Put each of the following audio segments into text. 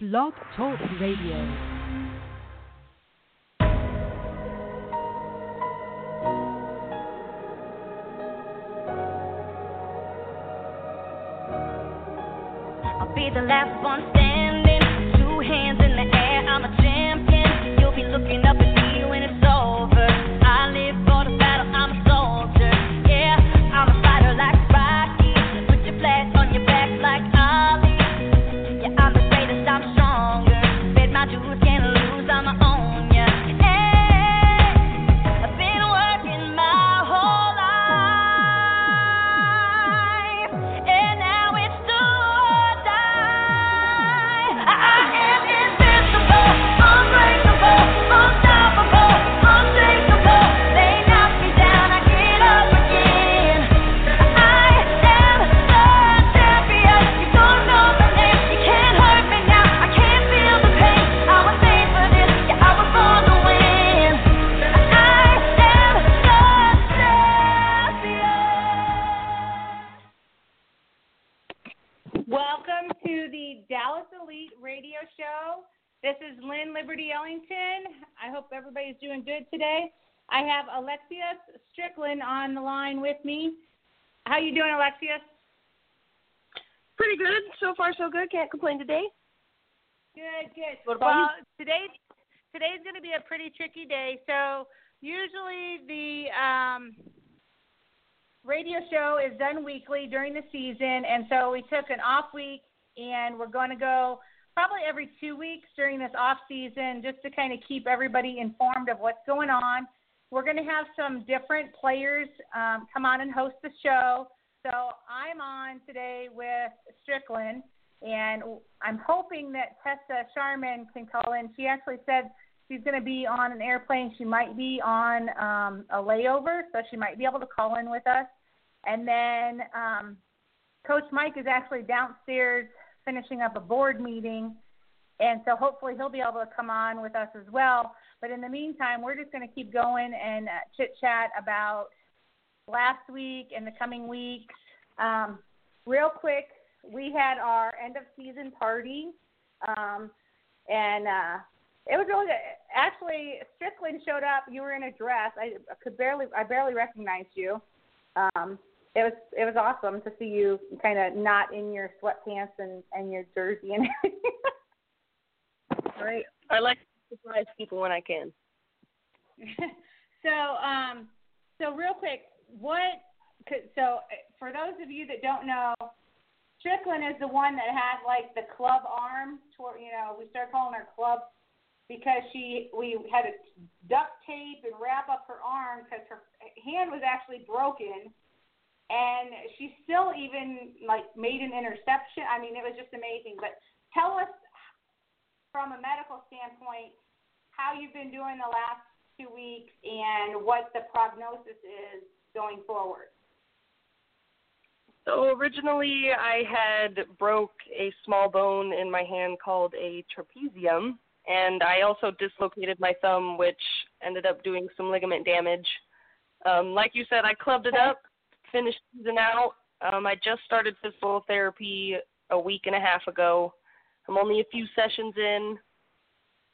Blog Talk Radio. I'll be the last one good. Can't complain today. Good, good. What about well, today today's going to be a pretty tricky day. So usually the um, radio show is done weekly during the season, and so we took an off week, and we're going to go probably every two weeks during this off season just to kind of keep everybody informed of what's going on. We're going to have some different players um, come on and host the show. So I'm on today with Stricklin, and I'm hoping that Tessa Sharman can call in. She actually said she's going to be on an airplane. She might be on um, a layover, so she might be able to call in with us. And then um, Coach Mike is actually downstairs finishing up a board meeting, and so hopefully he'll be able to come on with us as well. But in the meantime, we're just going to keep going and uh, chit chat about last week and the coming weeks. Um, real quick, we had our end of season party, um, and uh, it was really good. Actually, Stricklin showed up. You were in a dress. I could barely, I barely recognized you. Um, it was, it was awesome to see you kind of not in your sweatpants and and your jersey and everything. right? I like to surprise people when I can. so, um, so real quick, what? So, for those of you that don't know, Stricklin is the one that had like the club arm. Toward, you know, we started calling her club because she we had to duct tape and wrap up her arm because her hand was actually broken, and she still even like made an interception. I mean, it was just amazing. But tell us from a medical standpoint how you've been doing the last two weeks and what the prognosis is going forward. So originally, I had broke a small bone in my hand called a trapezium, and I also dislocated my thumb, which ended up doing some ligament damage. Um, like you said, I clubbed it up, finished season out. Um, I just started physical therapy a week and a half ago. I'm only a few sessions in.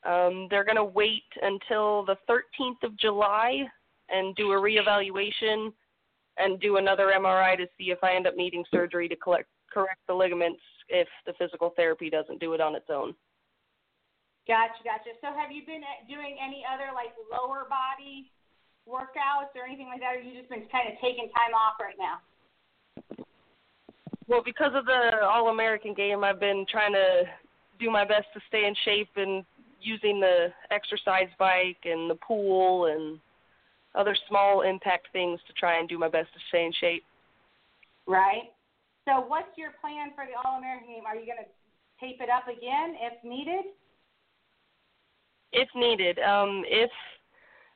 Um, they're going to wait until the 13th of July and do a reevaluation and do another MRI to see if I end up needing surgery to collect, correct the ligaments if the physical therapy doesn't do it on its own. Gotcha, gotcha. So have you been uh, doing any other like lower body workouts or anything like that, or you just been kind of taking time off right now? Well, because of the All American game, I've been trying to do my best to stay in shape and using the exercise bike and the pool and other small impact things to try and do my best to stay in shape. Right. So what's your plan for the All American game? Are you going to tape it up again if needed? If needed. Um if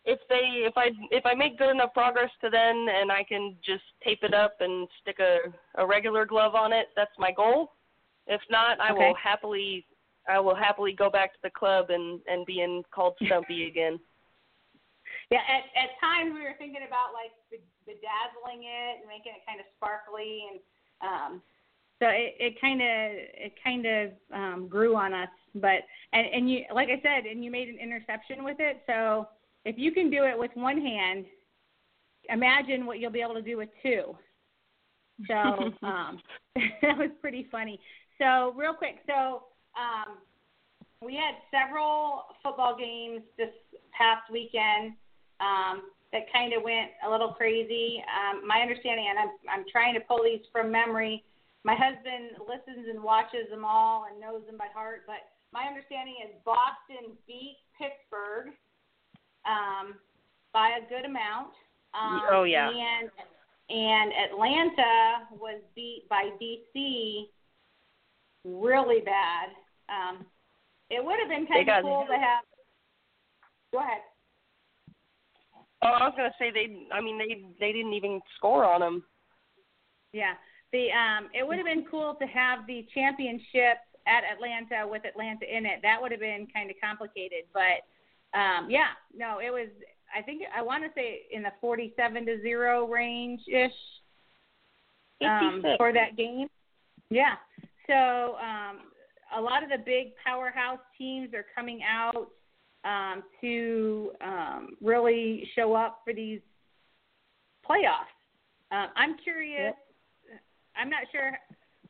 if they if I if I make good enough progress to then and I can just tape it up and stick a a regular glove on it, that's my goal. If not, I Okay. will happily I will happily go back to the club and and be in called Stumpy again. Yeah, at at times we were thinking about like bedazzling it and making it kind of sparkly and um so it kind of it kind of um, grew on us. But and and you like I said, and you made an interception with it. So if you can do it with one hand, imagine what you'll be able to do with two. So um, that was pretty funny. So real quick, so um, we had several football games this past weekend um, that kind of went a little crazy. Um, my understanding, and I'm I'm trying to pull these from memory. My husband listens and watches them all and knows them by heart, but my understanding is Boston beat Pittsburgh um, by a good amount. Um, Oh, yeah. And and Atlanta was beat by DC really bad. Um, it would have been kind of cool to have. Go ahead. Oh, I was gonna say they. I mean, they they didn't even score on them. Yeah. The um it would have been cool to have the championship at Atlanta with Atlanta in it. That would have been kind of complicated, but um yeah, no, it was I think I want to say in the 47 to 0 range ish um for that game. Yeah. So um a lot of the big powerhouse teams are coming out um to um really show up for these playoffs. Um, I'm curious. I'm not sure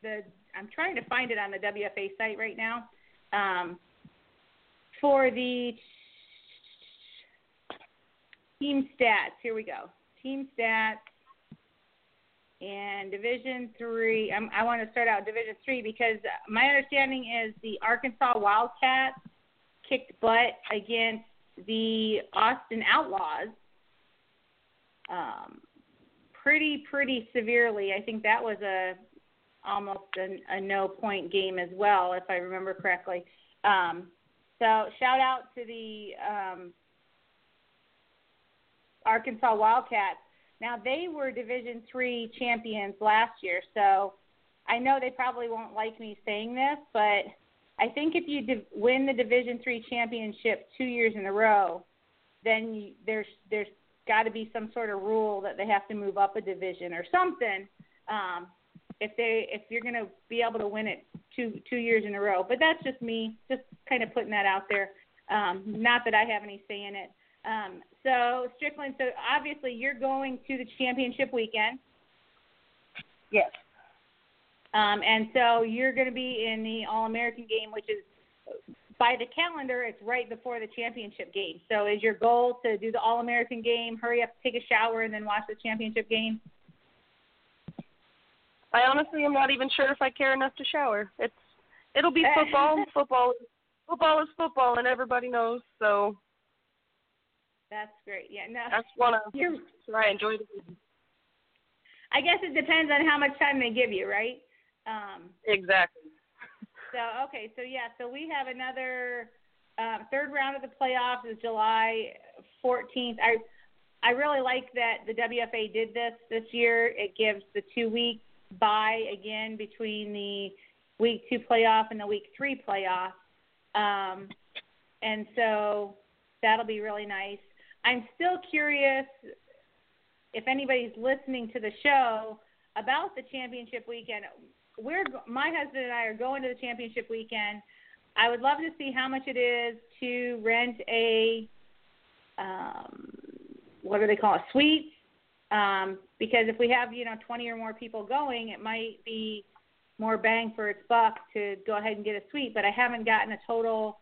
the. I'm trying to find it on the WFA site right now. Um, for the team stats, here we go. Team stats and Division Three. I want to start out Division Three because my understanding is the Arkansas Wildcats kicked butt against the Austin Outlaws. Um, pretty pretty severely. I think that was a almost a, a no point game as well, if I remember correctly. Um, so shout out to the um, Arkansas Wildcats. Now they were Division three champions last year, so I know they probably won't like me saying this, but I think if you div- win the Division three championship two years in a row, then you, there's there's got to be some sort of rule that they have to move up a division or something. Um, if they if you're going to be able to win it two two years in a row, but that's just me, just kind of putting that out there. Um, not that I have any say in it. Um, so Stricklin, so obviously you're going to the championship weekend, Yes. Um, and so you're going to be in the All American game, which is by the calendar, it's right before the championship game. So is your goal to do the All American game, hurry up, take a shower, and then watch the championship game? I honestly am not even sure if I care enough to shower. It's it'll be football. football football is football and everybody knows, so That's great. Yeah, no. I wanna You're, try and enjoy the game. I guess it depends on how much time they give you, right? Um, Exactly. so okay, so yeah, so we have another um, third round of the playoffs is July 14th. I I really like that the WFA did this this year. It gives the two week bye again between the week two playoff and the week three playoff, um, and so that'll be really nice. I'm still curious if anybody's listening to the show about the championship weekend. We're my husband and I are going to the championship weekend. I would love to see how much it is to rent a um, what do they call it suite um, because if we have you know 20 or more people going, it might be more bang for its buck to go ahead and get a suite. But I haven't gotten a total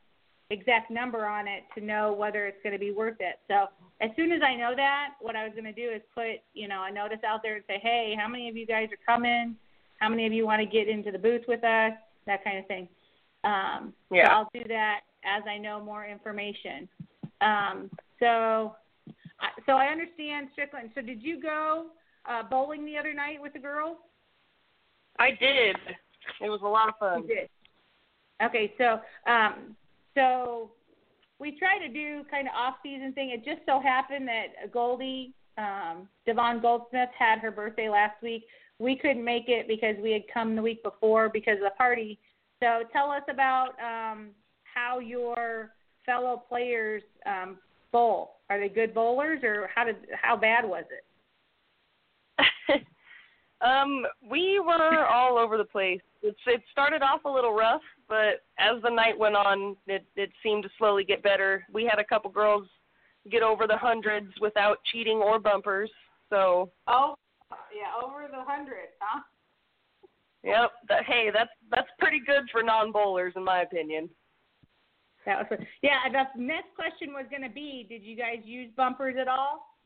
exact number on it to know whether it's going to be worth it. So as soon as I know that, what I was going to do is put you know a notice out there and say, hey, how many of you guys are coming? How many of you want to get into the booth with us? That kind of thing. Um, Yeah. So I'll do that as I know more information. Um, so, I- so I understand Stricklin. So did you go uh, bowling the other night with the girls? I did. It was a lot of fun. You did. Okay, so um, so we try to do kind of off season thing. It just so happened that Goldie, um, Devon Goldsmith had her birthday last week. We couldn't make it because we had come the week before because of the party. So tell us about um, how your fellow players um, bowl. Are they good bowlers, or how did how bad was it? Um, we were all over the place. It's it started off a little rough, but as the night went on, it it seemed to slowly get better. We had a couple girls get over the hundreds without cheating or bumpers. So, Oh, yeah, over the hundred, huh? yep. That, hey, that's that's pretty good for non-bowlers in my opinion. That was yeah. The next question was going to be: Did you guys use bumpers at all?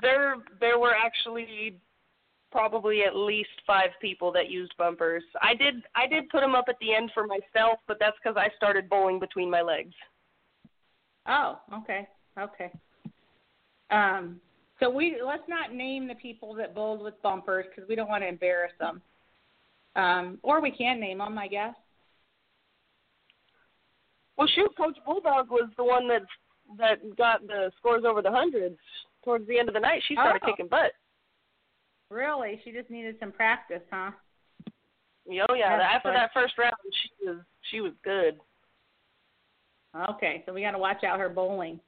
There there were actually probably at least five people that used bumpers. I did I did put them up at the end for myself, but that's because I started bowling between my legs. Oh, okay, okay. Um, so we let's not name the people that bowled with bumpers because we don't want to embarrass them. Um, or we can name them, I guess. Well, shoot, Coach Bulldog was the one that that got the scores over the hundreds towards the end of the night. She started Oh. kicking butt. Really, she just needed some practice, huh? Oh yeah, That's after that first round, she was she was good. Okay, so we got to watch out her bowling.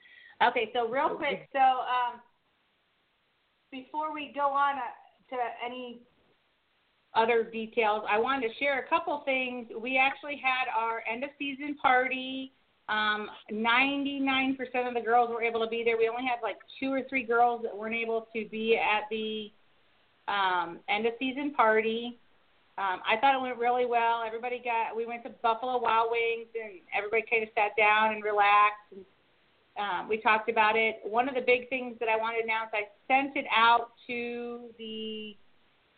Okay, so real quick, so um, before we go on uh, to any other details, I wanted to share a couple things. We actually had our end of season party. Um, 99% of the girls were able to be there. We only had like two or three girls that weren't able to be at the um, end of season party. Um, I thought it went really well. Everybody got. We went to Buffalo Wild Wings, and everybody kind of sat down and relaxed. And um, we talked about it. One of the big things that I wanted to announce, I sent it out to the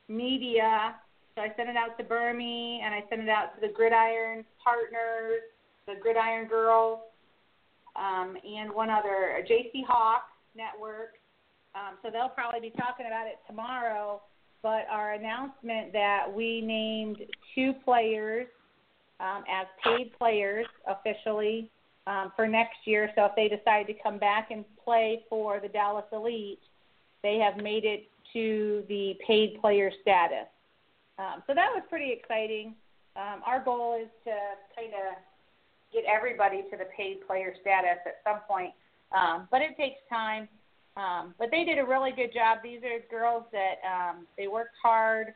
media. So I sent it out to Burmy, and I sent it out to the Gridiron partners, the Gridiron Girls, um, and one other, JC Hawk Network. Um, so they'll probably be talking about it tomorrow but our announcement that we named two players um, as paid players officially um, for next year. So if they decide to come back and play for the Dallas Elite, they have made it to the paid player status. Um, so that was pretty exciting. Um, our goal is to kind of get everybody to the paid player status at some point, um, but it takes time. Um, but they did a really good job. These are girls that um, they worked hard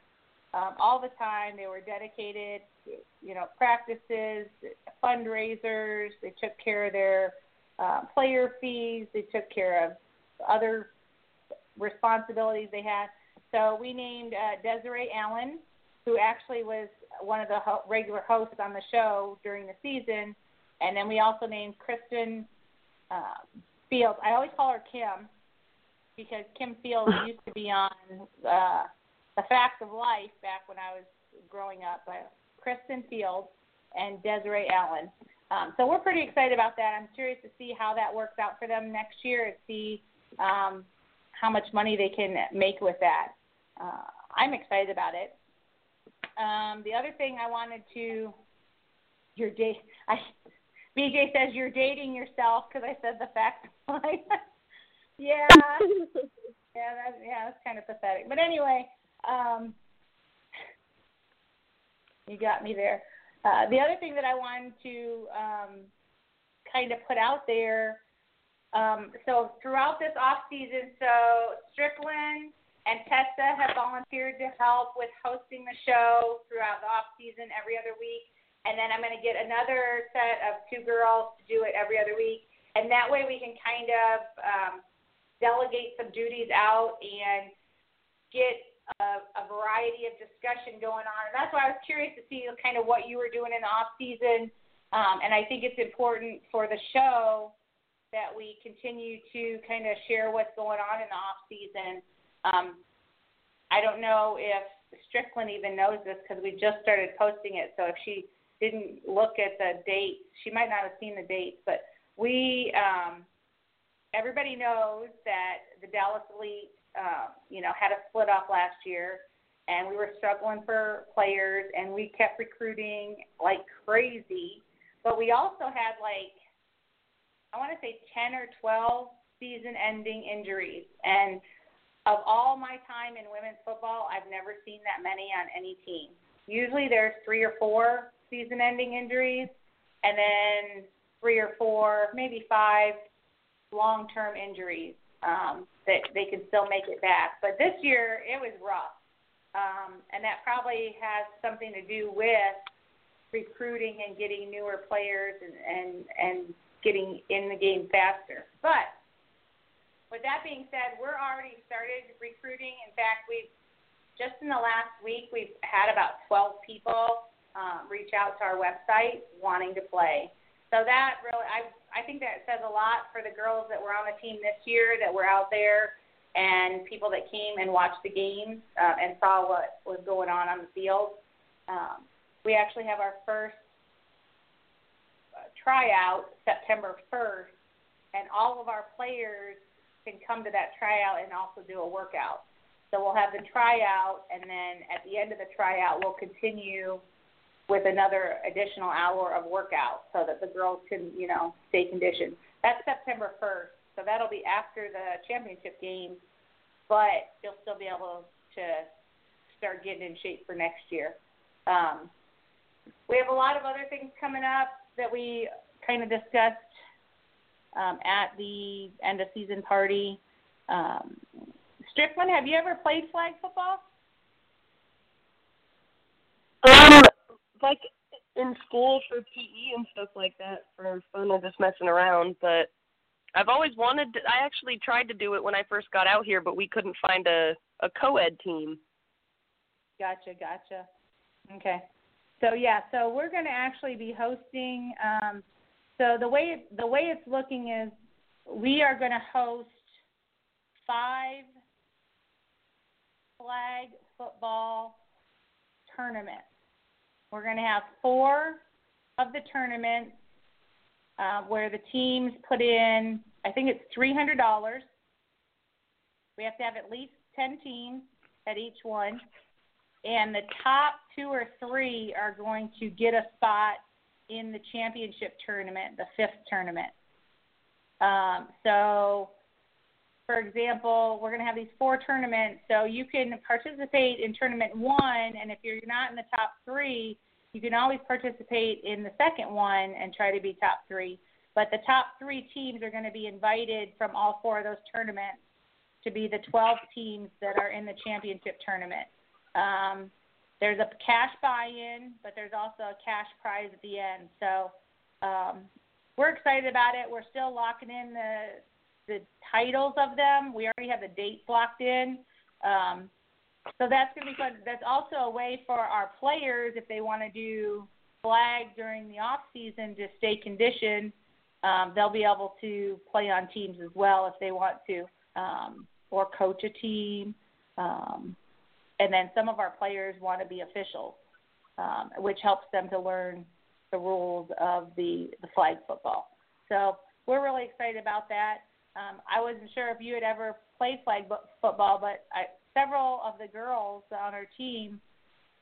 um, all the time. They were dedicated, you know, practices, fundraisers. They took care of their uh, player fees. They took care of other responsibilities they had. So we named uh, Desiree Allen, who actually was one of the ho- regular hosts on the show during the season, and then we also named Kristen uh, Fields. I always call her Kim because Kim Fields used to be on uh, The Facts of Life back when I was growing up. But Kristen Fields and Desiree Allen. Um, so we're pretty excited about that. I'm curious to see how that works out for them next year and see um, how much money they can make with that. Uh, I'm excited about it. Um, the other thing I wanted to, your date, I, BJ says you're dating yourself because I said the fact of life. Yeah. yeah, that, yeah, that's kind of pathetic. But anyway, um, you got me there. Uh, the other thing that I wanted to um, kind of put out there, um, so throughout this off season, so Stricklin and Tessa have volunteered to help with hosting the show throughout the off season every other week, and then I'm going to get another set of two girls to do it every other week, and that way we can kind of um, delegate some duties out and get a, a variety of discussion going on. And that's why I was curious to see kind of what you were doing in the off season. Um, and I think it's important for the show that we continue to kind of share what's going on in the off season. Um, I don't know if Stricklin even knows this because we just started posting it. So if she didn't look at the dates, she might not have seen the dates. But we, um, everybody knows that the Dallas Elite um, you know, had a split off last year, and we were struggling for players, and we kept recruiting like crazy. But we also had like, I want to say 10 or 12 season-ending injuries, and of all my time in women's football, I've never seen that many on any team. Usually there's three or four season-ending injuries, and then three or four, maybe five long-term injuries um, that they can still make it back. But this year it was rough. um, and that probably has something to do with recruiting and getting newer players and and and getting in the game faster. But with that being said, we're already started recruiting. In fact, we've just in the last week we've had about 12 people um, reach out to our website wanting to play. So that really, I I think that says a lot for the girls that were on the team this year that were out there and people that came and watched the games uh, and saw what was going on on the field. Um, we actually have our first uh, tryout September 1st, and all of our players can come to that tryout and also do a workout. So we'll have the tryout, and then at the end of the tryout, we'll continue with another additional hour of workout so that the girls can, you know, stay conditioned. That's September 1st, so that'll be after the championship game, but you'll still be able to start getting in shape for next year. Um, we have a lot of other things coming up that we kind of discussed um, at the end of season party. Um, Stricklin, have you ever played flag football? Um, like in school for PE and stuff like that for fun or just messing around, but I've always wanted to I actually tried to do it when I first got out here, but we couldn't find a a co-ed team. Gotcha, gotcha. Okay. So yeah, so we're going to actually be hosting um so the way it, the way it's looking is we are going to host five flag football tournaments. We're going to have four of the tournaments uh, where the teams put in, I think it's $300. We have to have at least 10 teams at each one. And the top two or three are going to get a spot in the championship tournament, the fifth tournament. Um, so, for example, we're going to have these four tournaments. So you can participate in tournament one, and if you're not in the top three, you can always participate in the second one and try to be top three. But the top three teams are going to be invited from all four of those tournaments to be the 12 teams that are in the championship tournament. Um, there's a cash buy-in, but there's also a cash prize at the end. So um, we're excited about it. We're still locking in the the titles of them. We already have the dates locked in. Um, so that's going to be fun. That's also a way for our players, if they want to do flag during the off season to stay conditioned, um, they'll be able to play on teams as well if they want to, um, or coach a team. Um, and then some of our players want to be officials, um, which helps them to learn the rules of the, the flag football. So we're really excited about that. Um, I wasn't sure if you had ever played flag football, but I, several of the girls on our team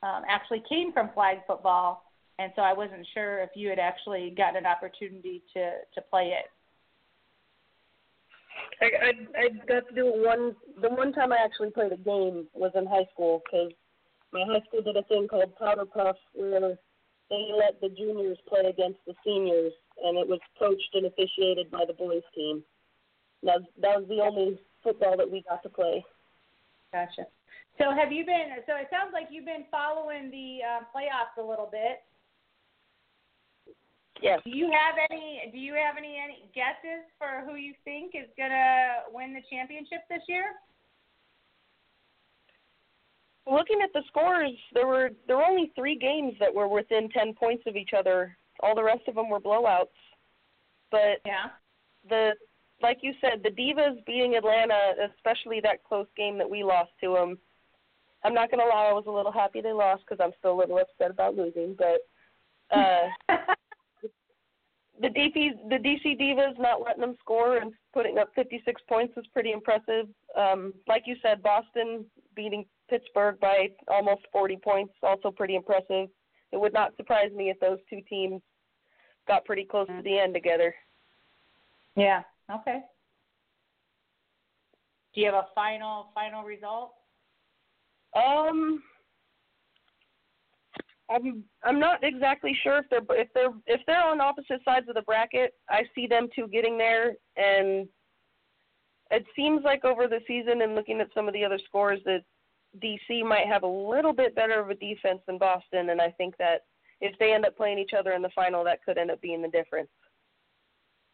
um, actually came from flag football, and so I wasn't sure if you had actually gotten an opportunity to to play it. I, I I got to do it one. The one time I actually played a game was in high school because my high school did a thing called Powder Puff where they let the juniors play against the seniors, and it was coached and officiated by the boys team. That that was the only football that we got to play. Gotcha. So have you been? So it sounds like you've been following the uh, playoffs a little bit. Yes. Do you have any? Do you have any any guesses for who you think is gonna win the championship this year? Looking at the scores, there were there were only three games that were within ten points of each other. All the rest of them were blowouts. But yeah, the like you said, the Divas beating Atlanta, especially that close game that we lost to them. I'm not gonna lie, I was a little happy they lost because I'm still a little upset about losing. But uh, the DP, the DC Divas not letting them score and putting up 56 points was pretty impressive. Um, like you said, Boston beating Pittsburgh by almost 40 points, also pretty impressive. It would not surprise me if those two teams got pretty close to the end together. Yeah. Okay. Do you have a final final result? Um, I'm I'm not exactly sure if they're if they're if they're on opposite sides of the bracket. I see them two getting there, and it seems like over the season and looking at some of the other scores that DC might have a little bit better of a defense than Boston, and I think that if they end up playing each other in the final, that could end up being the difference.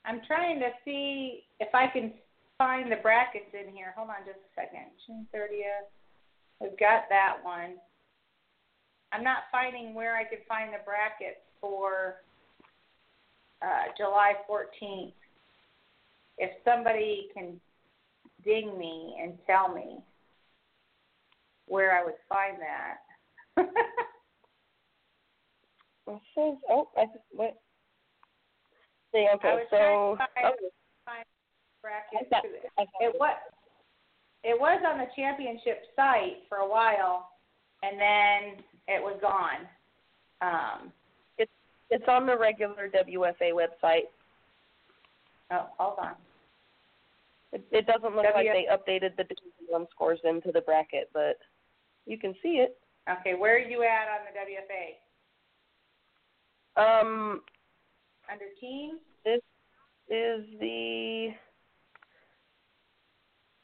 I'm trying to see if I can find the brackets in here. Hold on just a second. June 30th. We've got that one. I'm not finding where I could find the brackets for uh, July 14th. If somebody can ding me and tell me where I would find that. It says, oh, I just what? See, I okay, was so trying to find, find brackets. I it. I got It was it was on the championship site for a while, and then it was gone. Um, it's it's on the regular WFA website. oh, hold on. It, it doesn't look like they updated the Division One scores into the bracket, but you can see it. Okay, where are you at on the WFA? Um, Under teams? this is the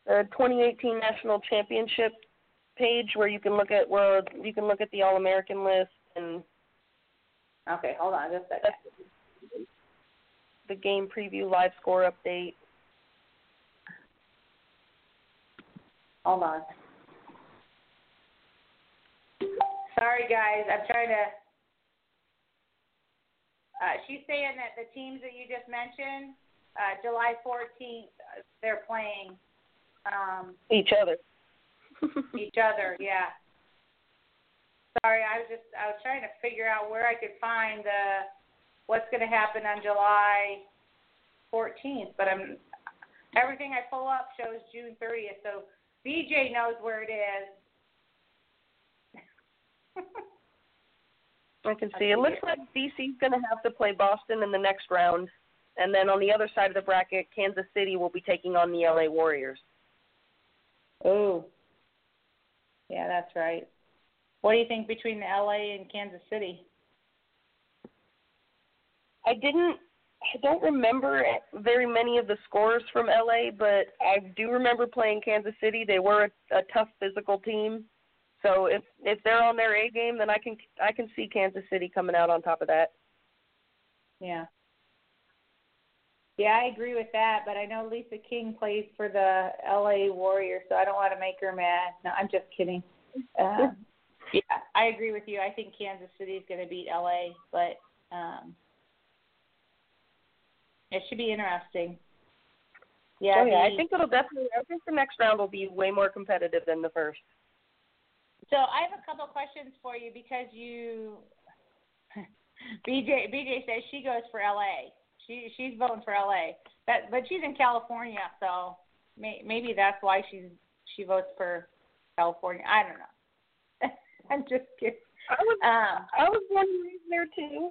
the 2018 National Championship page where you can look at where you can look at the All American list and Okay, hold on just a second. the game preview live score update. Hold on. Sorry, guys. I'm trying to. Uh, she's saying that the teams that you just mentioned, uh, July 14th, uh, they're playing um, Each other. each other. Yeah. Sorry, I was just I was trying to figure out where I could find the what's going to happen on July 14th, but I'm everything I pull up shows June 30th. So BJ knows where it is. I can see. It looks like DC's going to have to play Boston in the next round, and then on the other side of the bracket, Kansas City will be taking on the LA Warriors. Oh. Yeah, that's right. What do you think between LA and Kansas City? I didn't. I don't remember very many of the scores from LA, but I do remember playing Kansas City. They were a, a tough physical team. So if if they're on their A game, then I can I can see Kansas City coming out on top of that. Yeah. Yeah, I agree with that, but I know Lisa King plays for the LA Warriors, so I don't want to make her mad. No, I'm just kidding. Um, yeah, I agree with you. I think Kansas City is going to beat LA, but um, it should be interesting. Yeah, oh yeah, the- I think it'll definitely. I think the next round will be way more competitive than the first. So I have a couple questions for you because you BJ BJ says she goes for LA. She she's voting for LA. That but she's in California, so may, maybe that's why she's she votes for California. I don't know. I'm just kidding. I was Um, I was wondering there too.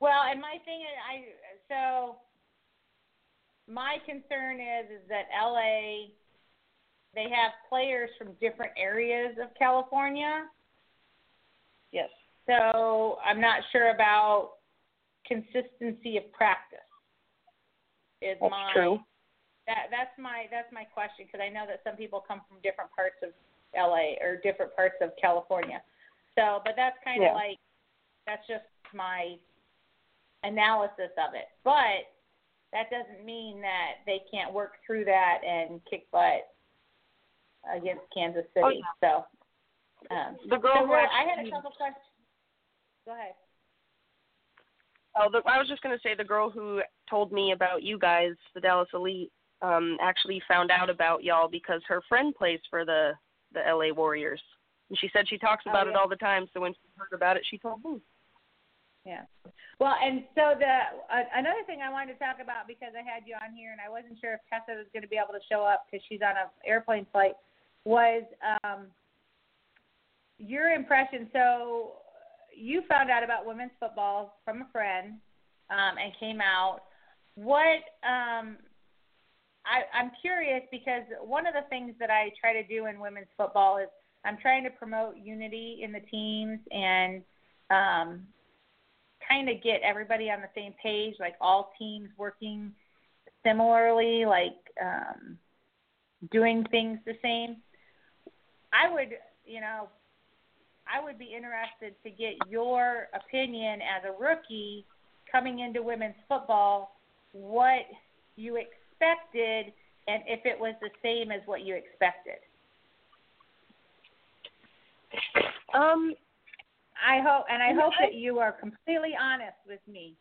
well, and my thing is, I so my concern is is that LA they have players from different areas of California. Yes. So I'm not sure about consistency of practice. Is That's my true. that that's my that's my question because I know that some people come from different parts of LA or different parts of California. So, but that's kind of Yeah. like that's just my analysis of it. But that doesn't mean that they can't work through that and kick butt against Kansas City. Oh, yeah. So, um, The girl so who I had a couple questions. Go ahead. Oh, the, I was just going to say the girl who told me about you guys, the Dallas Elite, um, actually found out about y'all because her friend plays for the the LA Warriors, and she said she talks Oh, about it all the time. So when she heard about it, she told me. Yeah. Well, and so the uh, another thing I wanted to talk about because I had you on here and I wasn't sure if Tessa was going to be able to show up because she's on an airplane flight was um, your impression. So you found out about women's football from a friend um, and came out. What um, I, I'm curious because one of the things that I try to do in women's football is I'm trying to promote unity in the teams and um, kind of get everybody on the same page, like all teams working similarly, like um, doing things the same. I would, you know, I would be interested to get your opinion as a rookie coming into women's football, what you expected and if it was the same as what you expected. Um, I hope, and I hope that you are completely honest with me.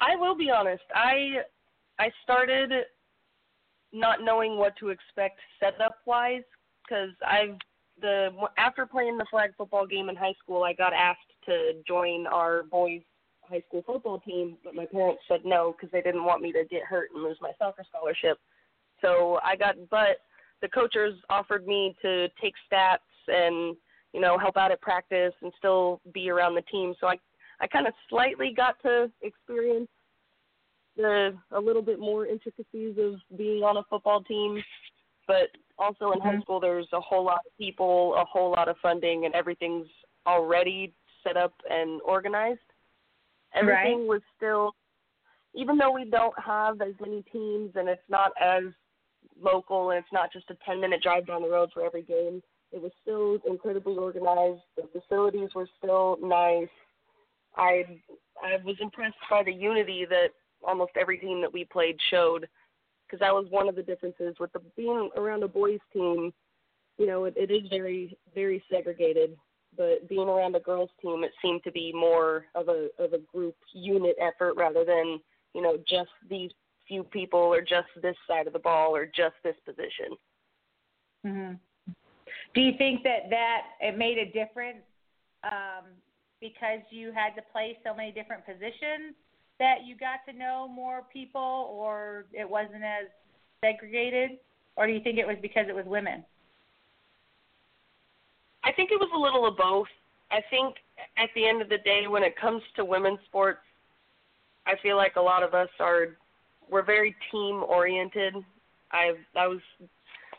I will be honest. I I started not knowing what to expect setup wise because I've the after playing the flag football game in high school, I got asked to join our boys high school football team, but my parents said no because they didn't want me to get hurt and lose my soccer scholarship. So I got, but the coaches offered me to take stats and you know help out at practice and still be around the team. So I I kind of slightly got to experience the a little bit more intricacies of being on a football team, but also in high Mhm. school there's a whole lot of people, a whole lot of funding, and everything's already set up and organized. Everything was still, even though we don't have as many teams and it's not as local and it's not just a 10 minute drive down the road for every game, it was still incredibly organized. The facilities were still nice. I I was impressed by the unity that almost every team that we played showed because that was one of the differences with the being around a boys team. You know, it, it is very very segregated, but being around a girls team, it seemed to be more of a of a group unit effort rather than you know just these few people or just this side of the ball or just this position. hmm Do you think that that it made a difference um, because you had to play so many different positions that you got to know more people, or it wasn't as segregated, or do you think it was because it was women? I think it was a little of both. I think at the end of the day, when it comes to women's sports, I feel like a lot of us are we're very team oriented. I I was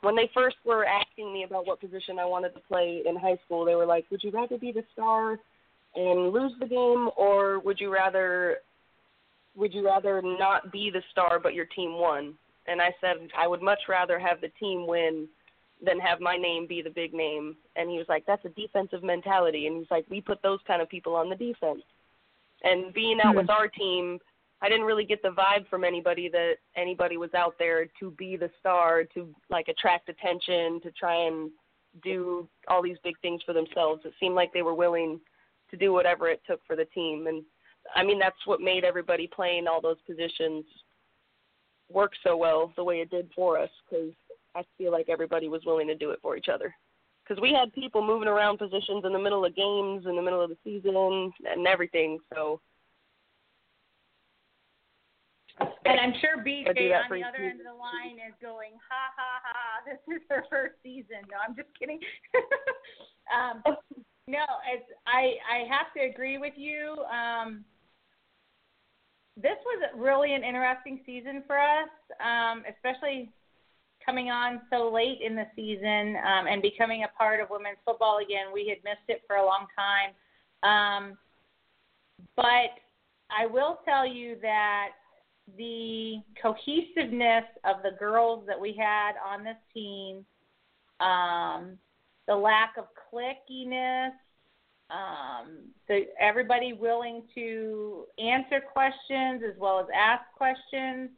when they first were asking me about what position I wanted to play in high school, they were like, "Would you rather be the star and lose the game, or would you rather would you rather not be the star but your team won?" And I said, "I would much rather have the team win than have my name be the big name." And he was like, "That's a defensive mentality." And he's like, "We put those kind of people on the defense." And being out Hmm. with our team, I didn't really get the vibe from anybody that anybody was out there to be the star, to like attract attention, to try and do all these big things for themselves. It seemed like they were willing to do whatever it took for the team, and I mean that's what made everybody playing all those positions work so well the way it did for us because I feel like everybody was willing to do it for each other. Because we had people moving around positions in the middle of games, in the middle of the season, and everything. So And I'm sure BJ on the other end of the line is going, ha ha ha, this is her first season. No, I'm just kidding. um, no, it's I I have to agree with you. Um, this was really an interesting season for us, um, especially coming on so late in the season um, and becoming a part of women's football again. We had missed it for a long time, um, but I will tell you that the cohesiveness of the girls that we had on this team, um, the lack of clickiness, um, the everybody willing to answer questions as well as ask questions.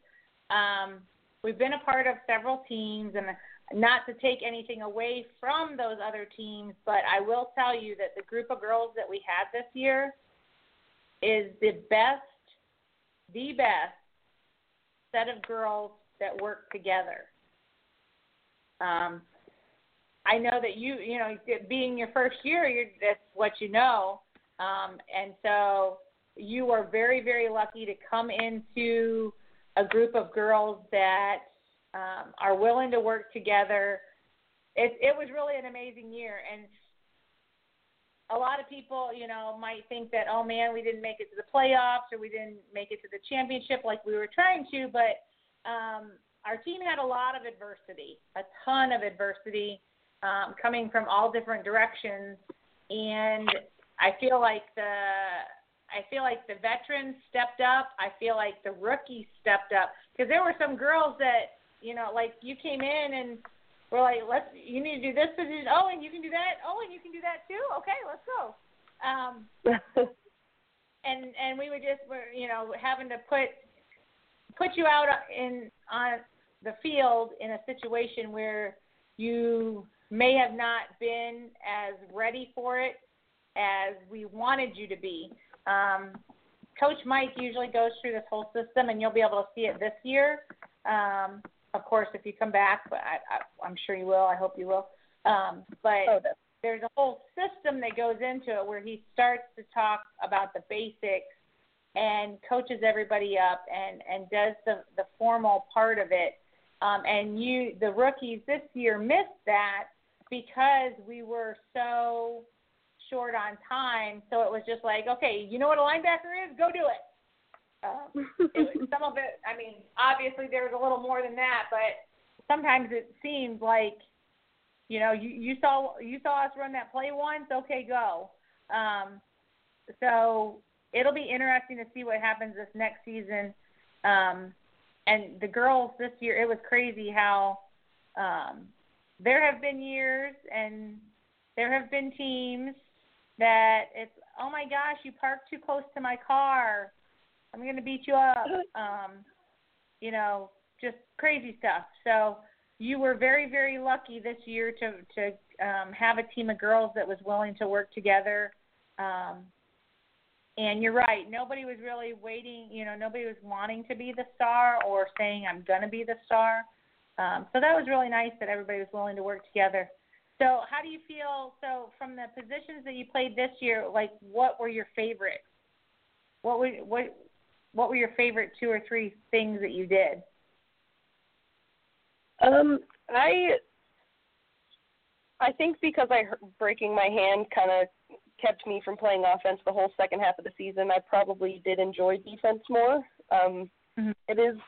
Um, we've been a part of several teams, and not to take anything away from those other teams, but I will tell you that the group of girls that we had this year is the best, the best set of girls that work together. Um, I know that you, you know, being your first year, you're, that's what you know, um, and so you are very, very lucky to come into a group of girls that um, are willing to work together. It, it was really an amazing year, and a lot of people, you know, might think that, oh man, we didn't make it to the playoffs or we didn't make it to the championship like we were trying to, but um, our team had a lot of adversity, a ton of adversity, um, coming from all different directions, and I feel like the I feel like the veterans stepped up. I feel like the rookies stepped up because there were some girls that you know, like you came in and we're like, let's you need to do this position. Oh, and you can do that. Oh, and you can do that too. Okay, let's go. Um, and and we would just were you know having to put put you out in on the field in a situation where you may have not been as ready for it as we wanted you to be. Um, Coach Mike usually goes through this whole system, and you'll be able to see it this year. Um, of course, if you come back, but I, I, I'm sure you will. I hope you will. Um, but Oh, there's a whole system that goes into it where he starts to talk about the basics and coaches everybody up and and does the the formal part of it. Um, and you, the rookies this year, missed that because we were so short on time. So it was just like, okay, you know what a linebacker is? Go do it. Um, it was, some of it, I mean, obviously there was a little more than that, but sometimes it seemed like, you know, you, you saw you saw us run that play once, okay, go. Um, so it'll be interesting to see what happens this next season. Um, and the girls this year, it was crazy how um, there have been years and there have been teams that it's oh my gosh, you parked too close to my car. I'm gonna beat you up. Um, you know, just crazy stuff. So you were very, very lucky this year to to um, have a team of girls that was willing to work together. Um, and you're right. Nobody was really waiting. You know, nobody was wanting to be the star or saying I'm gonna be the star. Um, so that was really nice that everybody was willing to work together. So how do you feel? So from the positions that you played this year, like what were your favorites? What were what what were your favorite two or three things that you did? Um, I I think because I breaking my hand kind of kept me from playing offense the whole second half of the season. I probably did enjoy defense more. Um, Mhm. it is.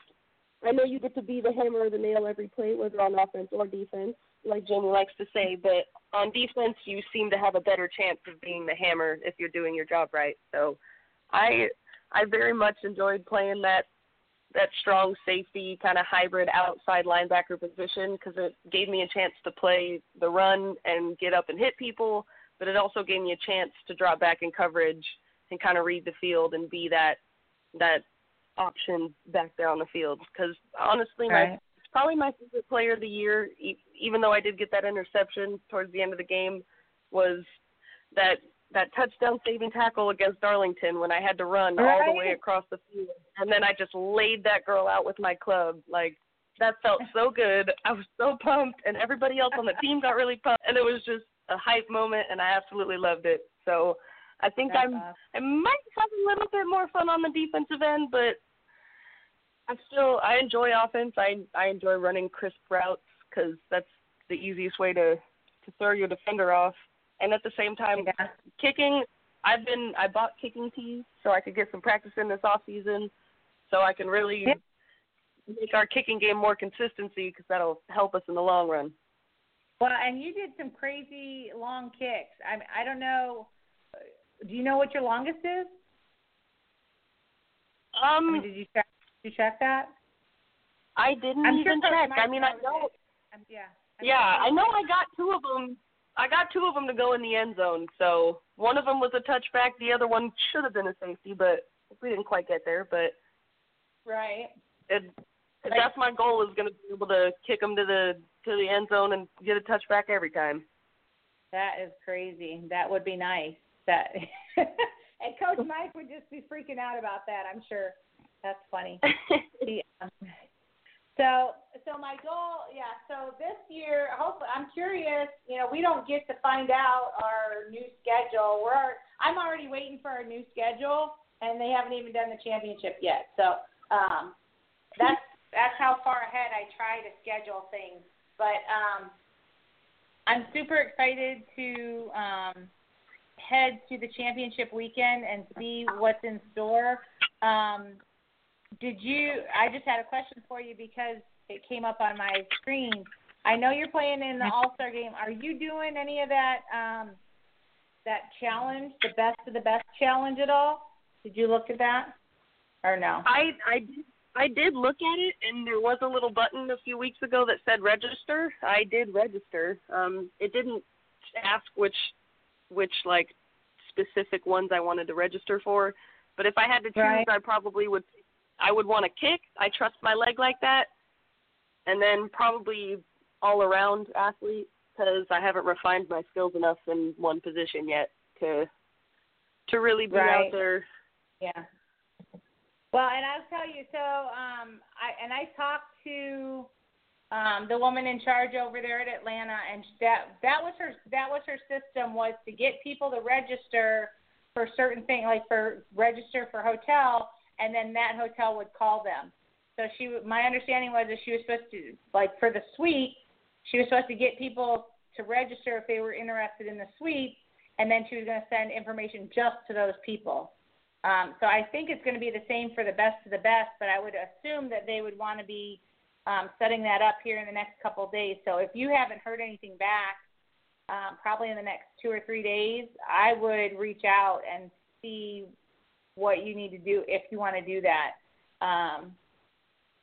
I know you get to be the hammer or the nail every play, whether on offense or defense, like Jamie likes to say. But on defense, you seem to have a better chance of being the hammer if you're doing your job right. So, I I very much enjoyed playing that that strong safety kind of hybrid outside linebacker position because it gave me a chance to play the run and get up and hit people, but it also gave me a chance to drop back in coverage and kind of read the field and be that that option back there on the field. Because honestly, my Right. it's probably my favorite player of the year, e- even though I did get that interception towards the end of the game, was that that touchdown saving tackle against Darlington when I had to run all the way across the field, and then I just laid that girl out with my club. Like that felt so good. I was so pumped, and everybody else on the team got really pumped, and it was just a hype moment, and I absolutely loved it. So I think That's I'm awesome. I might have a little bit more fun on the defensive end, but I still I enjoy offense. I I enjoy running crisp routes because that's the easiest way to to throw your defender off. And at the same time, Yeah. kicking. I've been I bought kicking tees so I could get some practice in this off season, so I can really Yeah. make our kicking game more consistency because that'll help us in the long run. Well, and you did some crazy long kicks. I I don't know. Do you know what your longest is? I Um, mean, did you check? Did you check that? I didn't I'm even Coach check. I mean, I know. Um, yeah. I'm Yeah, sure- I know I got two of them. I got two of them to go in the end zone. So one of them was a touchback. The other one should have been a safety, but we didn't quite get there. But Right. it, that's my goal is going to be able to kick them to the to the end zone and get a touchback every time. That is crazy. That would be nice. That and Coach Mike would just be freaking out about that. I'm sure. That's funny. Um, so, so my goal, yeah. So this year, hopefully, I'm curious. You know, we don't get to find out our new schedule. We're, I'm already waiting for our new schedule, and they haven't even done the championship yet. So, um, that's that's how far ahead I try to schedule things. But um, I'm super excited to um, head to the championship weekend and see what's in store. Um, did you? I just had a question for you because it came up on my screen. I know you're playing in the All Star game. Are you doing any of that um, that challenge, the best of the best challenge at all? Did you look at that or no? I I did- I did look at it, and there was a little button a few weeks ago that said register. I did register. Um, it didn't ask which which like specific ones I wanted to register for, but if I had to choose, Right. I probably would. I would want to kick. I trust my leg like that, and then probably all around athlete because I haven't refined my skills enough in one position yet to to really be Right. out there. Yeah. Well, and I'll tell you. So, um, I and I talked to um, the woman in charge over there at Atlanta, and that that was her that was her system was to get people to register for certain things, like for register for hotel, and then that hotel would call them. So she, my understanding was that she was supposed to, like for the suite, she was supposed to get people to register if they were interested in the suite, and then she was going to send information just to those people. Um, so I think it's going to be the same for the best of the best, but I would assume that they would want to be um, setting that up here in the next couple of days. So if you haven't heard anything back, um, probably in the next two or three days, I would reach out and see what you need to do if you want to do that. Um,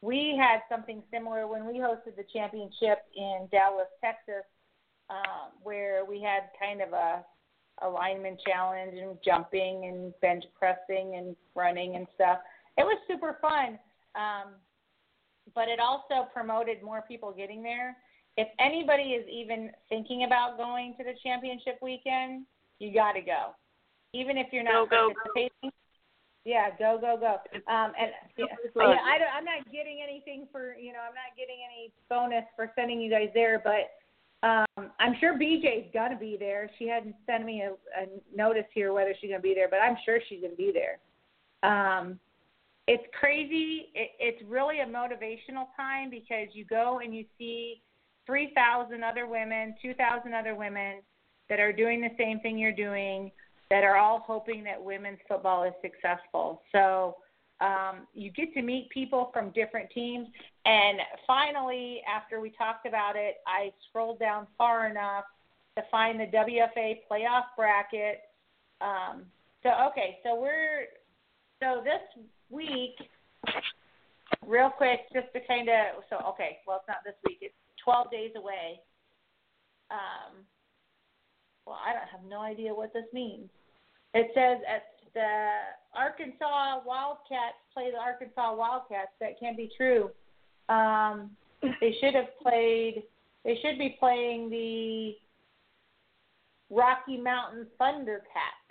we had something similar when we hosted the championship in Dallas, Texas, um, where we had kind of a alignment challenge and jumping and bench pressing and running and stuff. It was super fun, um, but it also promoted more people getting there. If anybody is even thinking about going to the championship weekend, you got to go, even if you're not Go, go, go. Yeah, go go go. Um, and yeah, yeah, I don't, I'm not getting anything for you know I'm not getting any bonus for sending you guys there, but um, I'm sure BJ's gonna be there. She hadn't sent me a, a notice here whether she's gonna be there, but I'm sure she's gonna be there. Um, it's crazy. It, it's really a motivational time because you go and you see 3,000 other women, 2,000 other women that are doing the same thing you're doing, that are all hoping that women's football is successful. So um, you get to meet people from different teams. And finally, after we talked about it, I scrolled down far enough to find the WFA playoff bracket. Um, so okay, so we're so this week, real quick, just to kind of so okay, well it's not this week, it's 12 days away. Um, well, I don't have no idea what this means. It says at the Arkansas Wildcats play the Arkansas Wildcats. That can't be true. Um, they should have played. They should be playing the Rocky Mountain Thundercats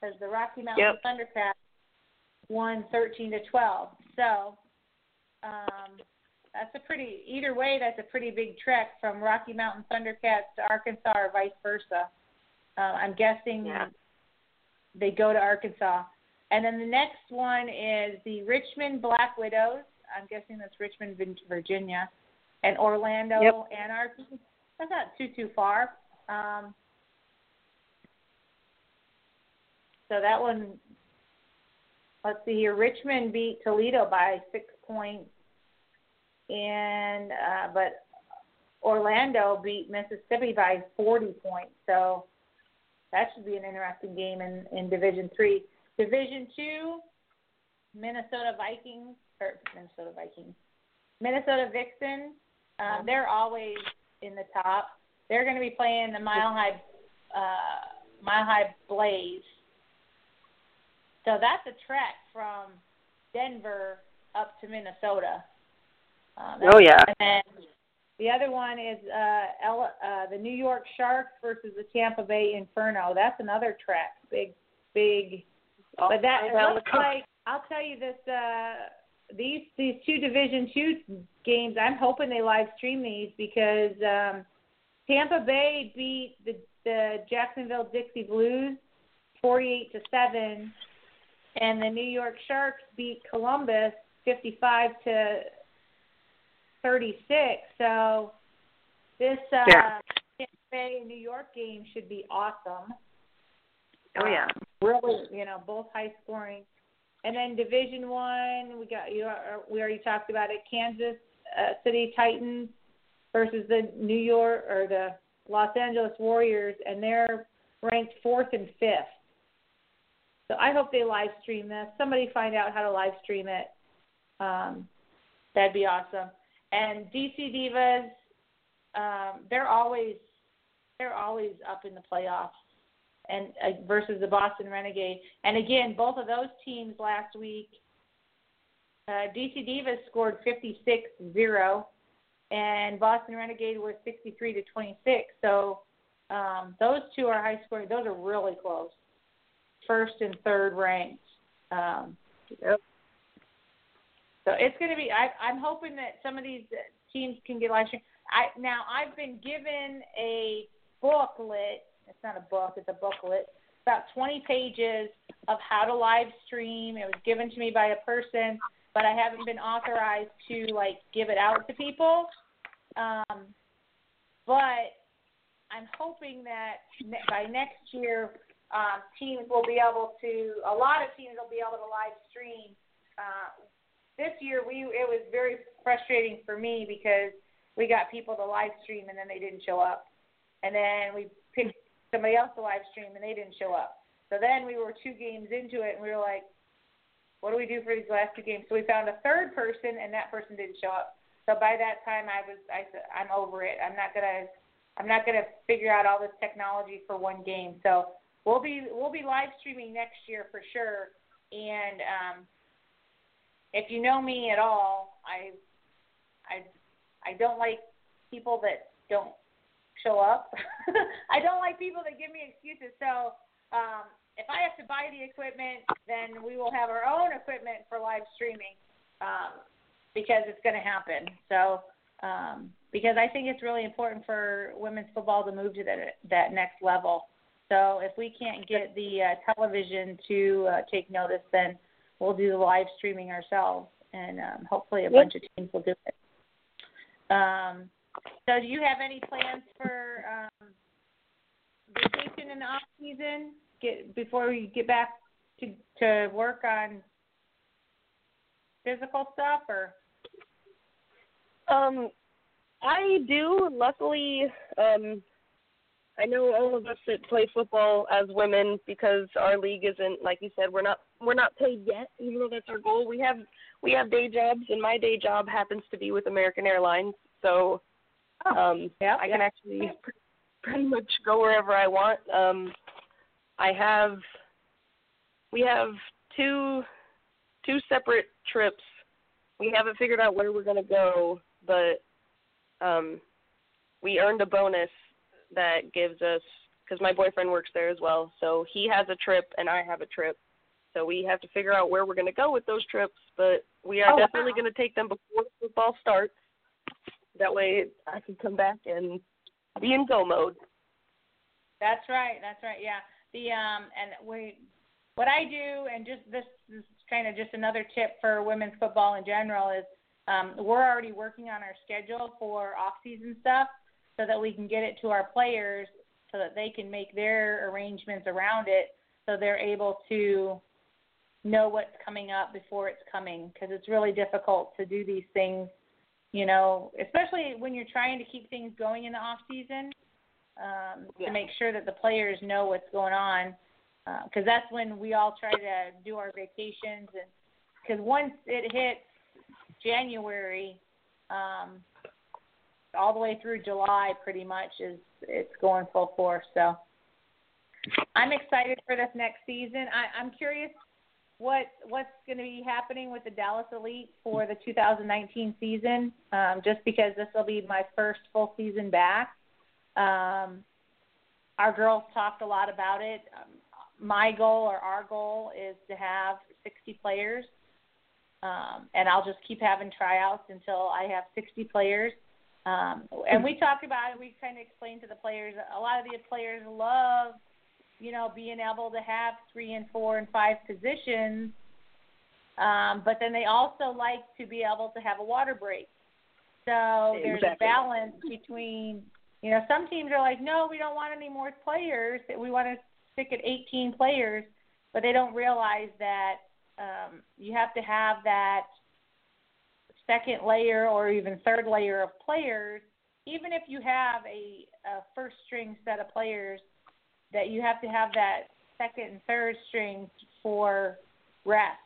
because the Rocky Mountain Yep. Thundercats won 13 to 12. So um, that's a pretty. Either way, that's a pretty big trek from Rocky Mountain Thundercats to Arkansas or vice versa. Uh, I'm guessing Yeah. they go to Arkansas. And then the next one is the Richmond Black Widows. I'm guessing that's Richmond, Virginia, and Orlando Yep. Anarchy. That's not too too far. Um, so that one, let's see here. Richmond beat Toledo by six points, and uh, but Orlando beat Mississippi by 40 points. So that should be an interesting game in, in Division Three. Division Two, Minnesota Vikings or Minnesota Vikings, Minnesota Vixens. Um, they're always in the top. They're going to be playing the Mile High uh, Mile High Blaze. So that's a trek from Denver up to Minnesota. Um, Oh yeah. and then the other one is uh, L- uh, the New York Sharks versus the Tampa Bay Inferno. That's another trek. Big, big. But that it looks like I'll tell you this. Uh, these these two Division two games. I'm hoping they live stream these because um, Tampa Bay beat the the Jacksonville Dixie Blues 48 to seven, and the New York Sharks beat Columbus 55 to 36. So this uh, Yeah. Tampa Bay New York game should be awesome. Oh yeah. Really, you know, both high scoring. And then Division One, we got you. We already talked about it. Kansas uh, City Titans versus the New York or the Los Angeles Warriors, and they're ranked fourth and fifth. So I hope they live stream this. Somebody find out how to live stream it. Um, That'd be awesome. And DC Divas, um, they're always they're always up in the playoffs, and uh, versus the Boston Renegade. And again, both of those teams last week, uh, DC Divas scored 56-0, and Boston Renegade was 63 to 26. So um, those two are high scoring. Those are really close. First and third ranked. Um, Yep. so it's going to be. I, I'm hoping that some of these teams can get live stream. I now I've been given a booklet. It's not a book. It's a booklet. About 20 pages of how to live stream. It was given to me by a person, but I haven't been authorized to like give it out to people. Um, but I'm hoping that ne- by next year, um, teams will be able to. A lot of teams will be able to live stream. Uh, this year, we it was very frustrating for me because we got people to live stream and then they didn't show up, and then we picked somebody else to live stream and they didn't show up. So then we were two games into it and we were like, what do we do for these last two games? So we found a third person and that person didn't show up. So by that time, I was I said I'm over it. I'm not gonna I'm not gonna figure out all this technology for one game. So we'll be we'll be live streaming next year for sure. And um, if you know me at all, I I I don't like people that don't show up. I don't like people that give me excuses. So um, if I have to buy the equipment, then we will have our own equipment for live streaming um, because it's going to happen. So um, because I think it's really important for women's football to move to that that next level. So if we can't get the uh, television to uh, take notice, then we'll do the live streaming ourselves, and um, hopefully a Yep. bunch of teams will do it. Um, so do you have any plans for um, vacation in the off season? Get before we get back to to work on physical stuff, or Um, I do. Luckily, um, I know all of us that play football as women because our league isn't like you said. We're not we're not paid yet, even though that's our goal. We have we have day jobs, and my day job happens to be with American Airlines. So um, yeah, I can actually pretty much go wherever I want. Um, I have we have two two separate trips. We haven't figured out where we're gonna go, but um, we earned a bonus that gives us because my boyfriend works there as well, so he has a trip and I have a trip. So we have to figure out where we're going to go with those trips, but we are Oh, wow. definitely going to take them before football starts. That way I can come back and be in go mode. That's right. That's right. Yeah. The um and we what I do and just this is kind of just another tip for women's football in general is um we're already working on our schedule for off season stuff so that we can get it to our players so that they can make their arrangements around it so they're able to know what's coming up before it's coming because it's really difficult to do these things you know especially when you're trying to keep things going in the off season um, Yeah. to make sure that the players know what's going on because that's when we all try to do our vacations and because once it hits January um, all the way through July pretty much is it's going full force so I'm excited for this next season I, I'm curious what what's going to be happening with the Dallas Elite for the 2019 season um, just because this will be my first full season back um, our girls talked a lot about it. Um, my goal or our goal is to have 60 players, um, and I'll just keep having tryouts until I have 60 players. Um, and we talked about it. We kind of explained to the players. A lot of the players love, you know, being able to have three and four and five positions, um, but then they also like to be able to have a water break. So there's a balance between you know, some teams are like, no, we don't want any more players. We want to stick at 18 players, but they don't realize that um, you have to have that second layer or even third layer of players. Even if you have a, a first string set of players, that you have to have that second and third string for rest.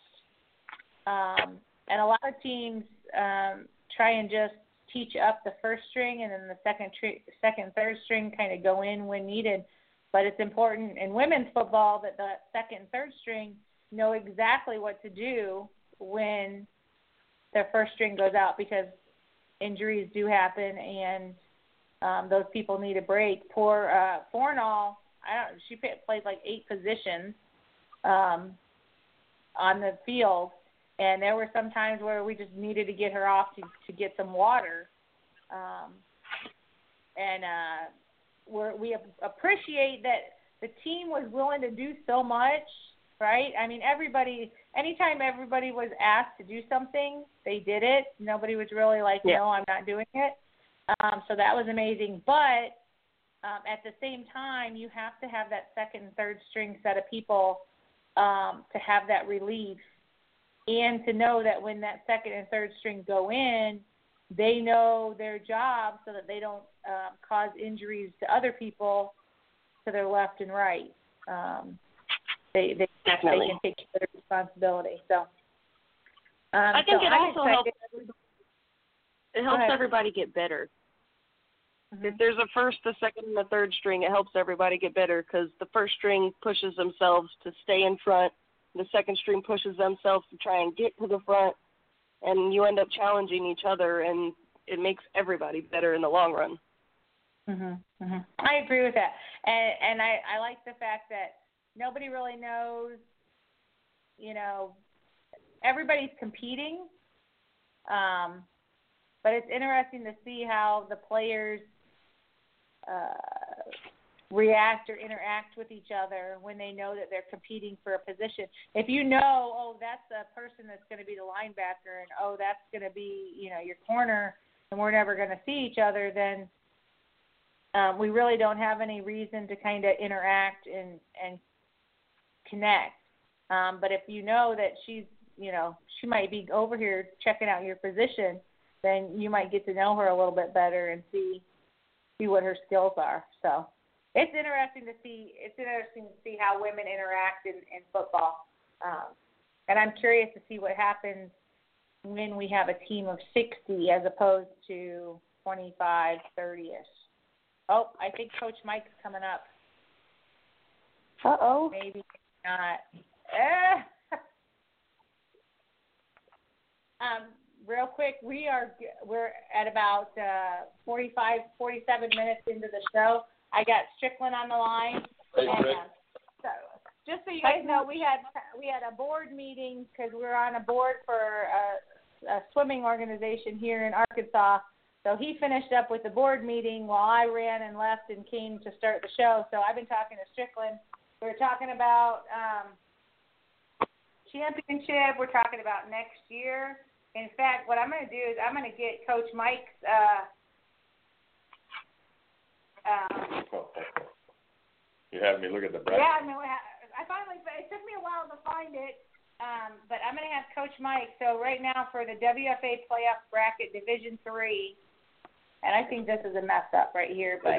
Um, and a lot of teams um, try and just teach up the first string, and then the second, tr- second, third string kind of go in when needed. But it's important in women's football that the second and third string know exactly what to do when their first string goes out because injuries do happen and um, those people need a break. Poor uh, Fornall, I don't. She played like eight positions um, on the field, and there were some times where we just needed to get her off to to get some water. Um, and uh, we're, we appreciate that the team was willing to do so much, right? I mean, everybody. Anytime everybody was asked to do something, they did it. Nobody was really like, Yeah. "No, I'm not doing it." Um, so that was amazing. But um, at the same time, you have to have that second and third string set of people um, to have that relief and to know that when that second and third string go in, they know their job so that they don't um, cause injuries to other people to their left and right. Um, they they Definitely. they can take their responsibility. So um, I think so it I'm also excited. It helps everybody get better. Mhm. If there's a first, a second, and a third string, it helps everybody get better because the first string pushes themselves to stay in front. The second string pushes themselves to try and get to the front, and you end up challenging each other, and it makes everybody better in the long run. Mhm. Mhm. I agree with that, and and I I like the fact that nobody really knows. You know, everybody's competing, um, but it's interesting to see how the players uh, react or interact with each other when they know that they're competing for a position. If you know, oh, that's the person that's going to be the linebacker, and oh, that's going to be you know your corner, and we're never going to see each other, then um, we really don't have any reason to kind of interact and and connect. Um, but if you know that she's, you know, she might be over here checking out your position, then you might get to know her a little bit better and see see what her skills are. So it's interesting to see. It's interesting to see how women interact in, in football. Um, and I'm curious to see what happens when we have a team of 60 as opposed to 25, 30 ish. Oh, I think Coach Mike's coming up. Uh oh. Maybe not. Eh. um, real quick, we are we're at about uh, 45, 47 minutes into the show. I got Stricklin on the line. Hey, and, uh, so, just so you guys know, we had we had a board meeting because we're on a board for a, a swimming organization here in Arkansas. So he finished up with the board meeting while I ran and left and came to start the show. So I've been talking to Stricklin. We are talking about um, championship. We're talking about next year. In fact, what I'm going to do is I'm going to get Coach Mike's. Uh, um, You have me look at the bracket. yeah, no, I I finally. It took me a while to find it, um, but I'm going to have Coach Mike. So right now for the WFA playoff bracket, Division Three, and I think this is a mess up right here, but.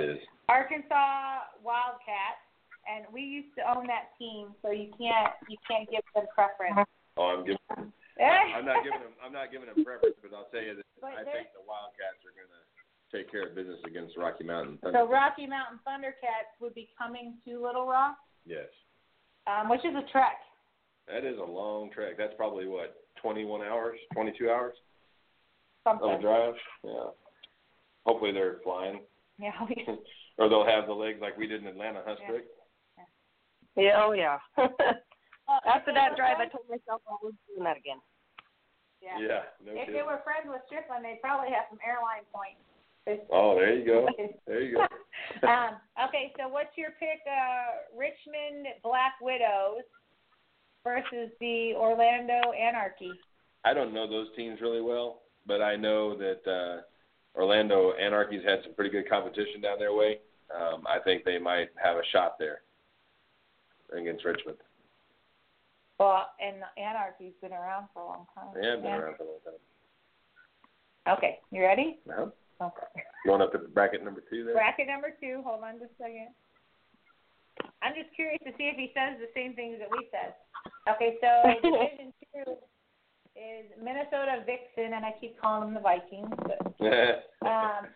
Arkansas Wildcats, and we used to own that team, so you can't you can't give them preference. Oh, I'm giving. I'm not giving them. I'm not giving them preference, but I'll tell you that But I think the Wildcats are going to take care of business against Rocky Mountain. So Rocky Mountain Thundercats would be coming to Little Rock, Yes, um, which is a trek. that is a long trek. That's probably what 21 hours, 22 hours of a drive. Yeah. Hopefully they're flying, Yeah. or they'll have the legs like we did in Atlanta, huh, Yeah. Strick? Yeah, oh yeah. Well, After that were drive, I told myself I was doing that again. Yeah. Yeah. No If kidding. they were friends with Stricklin, they'd probably have some airline points. Oh, there you go. There you go. um, okay, so what's your pick? Uh, Richmond Black Widows versus the Orlando Anarchy. I don't know those teams really well, but I know that uh, Orlando Anarchy's had some pretty good competition down their way. Um, I think they might have a shot there against Richmond. Well, and Anarchy's been around for a long time. Have been around for a long time. Okay, you ready? No? Okay. Going up to bracket number two there. Bracket number two. Hold on just a second. I'm just curious to see if he says the same things that we said. Okay, so division two is Minnesota Vixen, and I keep calling them the Vikings, but um,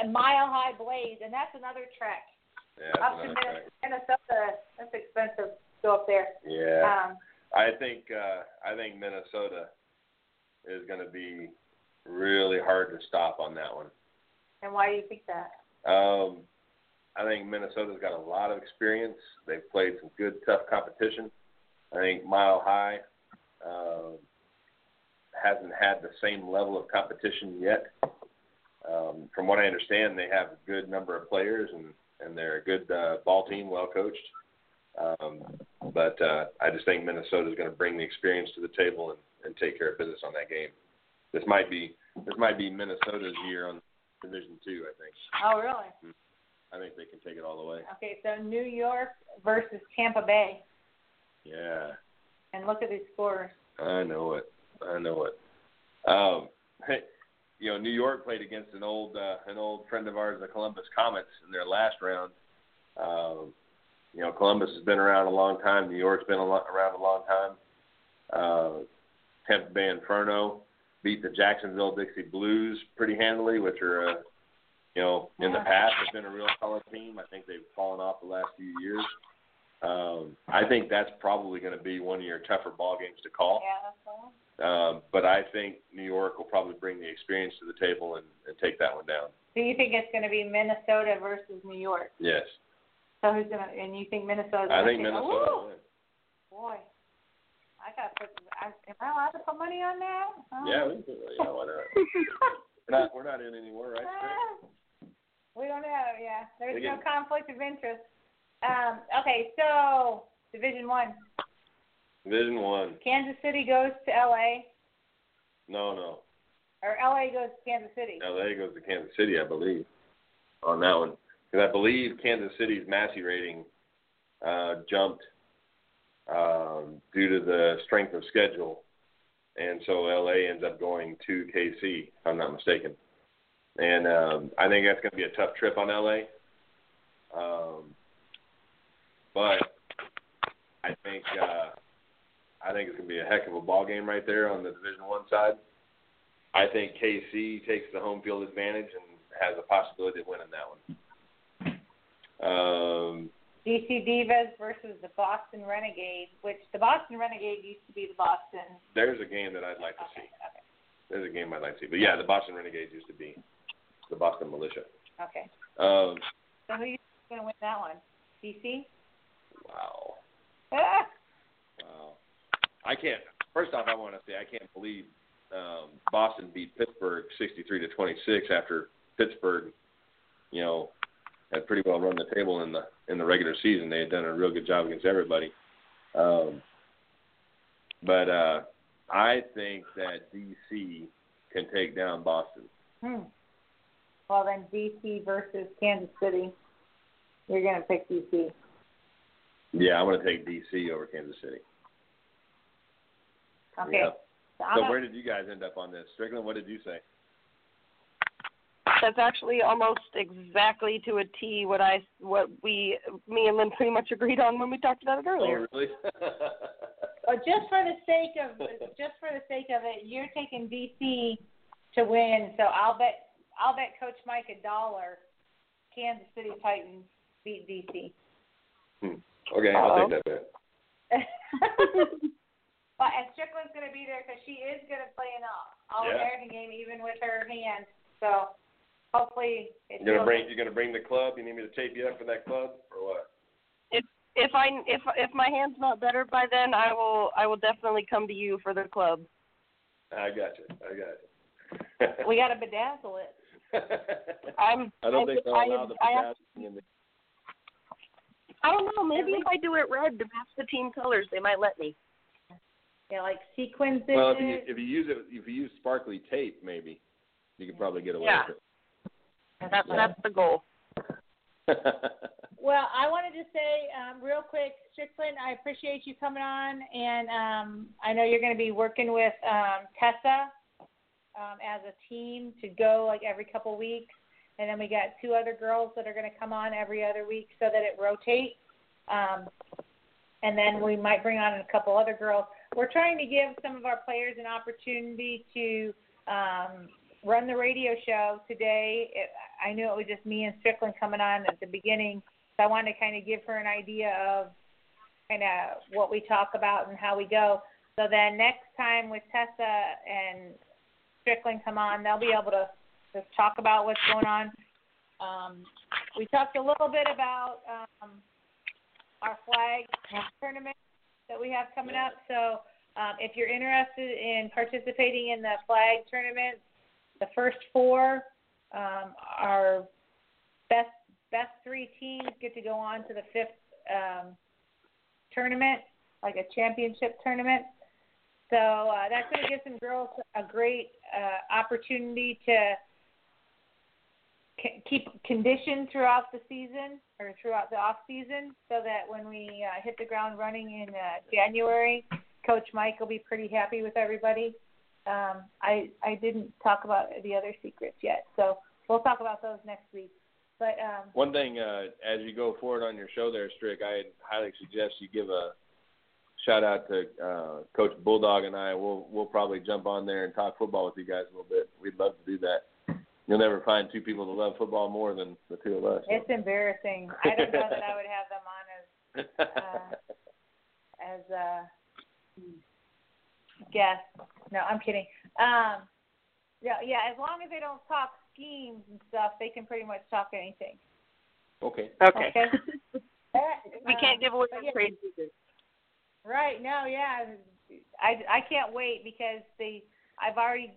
and Mile High Blaze, and that's another trek yeah, up that's to another. Minnesota. That's expensive to go up there. Yeah. Um, I think uh I think Minnesota is going to be really hard to stop on that one. and why do you think that? Um I think Minnesota's got a lot of experience. They've played some good tough competition. I think Mile High um hasn't had the same level of competition yet. Um, from what I understand, they have a good number of players and and they're a good uh, ball team, well coached. Um, but uh, I just think Minnesota's going to bring the experience to the table and, and take care of business on that game. This might be this might be Minnesota's year on Division Two. I think. Oh, really? I think they can take it all the way. Okay, so New York versus Tampa Bay, Yeah, and look at these scores. I know it. I know it. Um, hey, you know, New York played against an old uh, an old friend of ours, the Columbus Comets, in their last round. Um, you know, Columbus has been around a long time. New York's been a lo- around a long time. Uh, Tampa Bay Inferno beat the Jacksonville Dixie Blues pretty handily, which are, uh, you know, in the past have been a real solid team. I think they've fallen off the last few years. Um, I think that's probably going to be one of your tougher ball games to call. Yeah, that's one. Um, but I think New York will probably bring the experience to the table and, and take that one down. So you think it's going to be Minnesota versus New York? Yes, So who's going to? And you think Minnesota's I think Minnesota. Win. boy, I got to put. I, am I allowed to put money on that? Oh. Yeah, we can, yeah, why not? We're not we're not in anymore, right? Ah, we don't have. Yeah, there's They no conflict of interest. Um, okay, so Division One, Division one. Kansas City goes to L.A. No, no. or L.A. goes to Kansas City. LA goes to Kansas City, I believe, on that one. Because I believe Kansas City's Massey rating uh, jumped um, due to the strength of schedule, and so LA ends up going to KC, if I'm not mistaken. And um, I think that's going to be a tough trip on LA. Um, but I think uh, I think it's going to be a heck of a ball game right there on the Division One side. I think KC takes the home field advantage and has a possibility of winning that one. Um, DC Divas versus the Boston Renegade, which the Boston Renegade used to be the Boston. there's a game that I'd like to see. There's a game I'd like to see. But yeah, the Boston Renegades used to be the Boston Militia. Okay. Um, So who you going to win that one? DC? Wow. I can't. First off, I want to say I can't believe um, Boston beat Pittsburgh 63 to 26 after Pittsburgh, you know, had pretty well run the table in the in the regular season. They had done a real good job against everybody. Um, but uh, I think that DC can take down Boston. hmm. Well then, DC versus Kansas City. You're going to pick DC. Yeah, I'm going to take DC over Kansas City. Okay. Yeah. So So where did you guys end up on this? Stricklin, what did you say? That's actually almost exactly to a T what I what we me and Lynn pretty much agreed on when we talked about it earlier. Oh, really? Well, just for the sake of just for the sake of it, you're taking DC to win. So I'll bet I'll bet Coach Mike a dollar. Kansas City Titans beat DC. Hmm. Okay, I'll take that bet. but and Stricklin's going to be there because she is going to play an all Yeah. American game even with her hand. So hopefully it's You're gonna bring you're gonna bring the club. You need me to tape you up for that club or what? If if I if if my hand's not better by then, I will I will definitely come to you for the club. I got you. I got you. we got to bedazzle it. I'm I don't I, think they'll I, allow the I, bedazzling in the I don't know. Maybe if I do it red to match the team colors, they might let me. Yeah, like sequences. Well, if you if you use it if you use sparkly tape, maybe you could probably get away Yeah. with That's that's the goal. Well, I wanted to say um, real quick, Stricklin, I appreciate you coming on, and um, I know you're going to be working with um, Tessa um, as a team to go like every couple weeks, and then we got two other girls that are going to come on every other week so that it rotates. Um, and then we might bring on a couple other girls. We're trying to give some of our players an opportunity to um, run the radio show today. It, I knew it was just me and Stricklin coming on at the beginning, so I wanted to kind of give her an idea of kind of what we talk about and how we go. So then next time with Tessa and Stricklin come on, they'll be able to just talk about what's going on. Um, we talked a little bit about um, our flag tournament that we have coming up. So um, if you're interested in participating in the flag tournament, the first four um, are best best three teams get to go on to the fifth um, tournament, like a championship tournament. So uh, that's going to give some girls a great uh, opportunity to keep conditioned throughout the season or throughout the off season, so that when we uh, hit the ground running in uh, January, Coach Mike will be pretty happy with everybody. Um, I I didn't talk about the other secrets yet, so we'll talk about those next week. But um, One thing, uh, as you go forward on your show there, Strick, I highly suggest you give a shout out to uh, Coach Bulldog and I. We'll we'll probably jump on there and talk football with you guys a little bit. We'd love to do that. You'll never find two people that love football more than the two of us. it's embarrassing. I don't know that I would have them on as uh, as uh guests. No, I'm kidding. Um yeah, yeah, as long as they don't talk schemes and stuff, they can pretty much talk anything. okay. Okay. Okay. we can't give away But our yeah. trade secrets. Right, no, yeah. I I can't wait because they I've already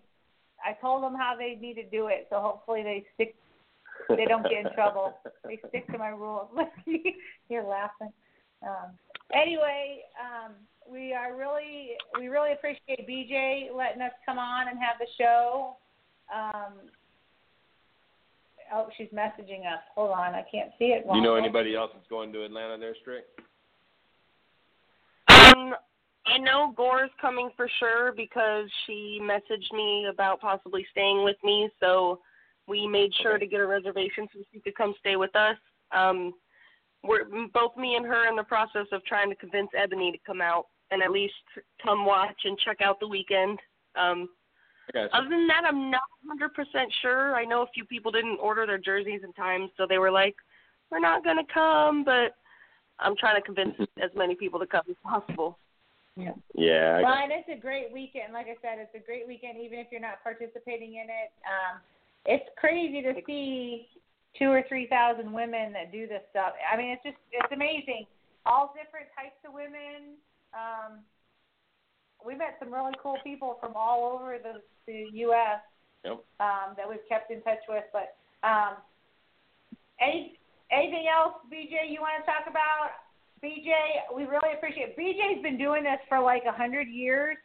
I told them how they need to do it, so hopefully they stick they don't get in trouble. They stick to my rules. You're laughing. Um, anyway, um, we are really we really appreciate BJ letting us come on and have the show. Um, oh, she's messaging us. Hold on, I can't see it. you know anybody else that's going to Atlanta there, Strick? Um, I know Gore's coming for sure because she messaged me about possibly staying with me, so we made sure to get a reservation so she could come stay with us. Um, we're both me and her in the process of trying to convince Ebony to come out and at least come watch and check out the weekend. Um, other than that, I'm not 100% sure. I know a few people didn't order their jerseys in time, so they were like, "We're not gonna come," but I'm trying to convince as many people to come as possible. Yeah. I Well, and it's a great weekend. Like I said, it's a great weekend, even if you're not participating in it. Um, it's crazy to see two or three thousand women that do this stuff. I mean, it's just it's amazing. All different types of women. Um, we met some really cool people from all over the the U.S. Yep. Um, that we've kept in touch with. But um, any anything else, BJ? You want to talk about? BJ, we really appreciate. it. BJ's been doing this for like a hundred years.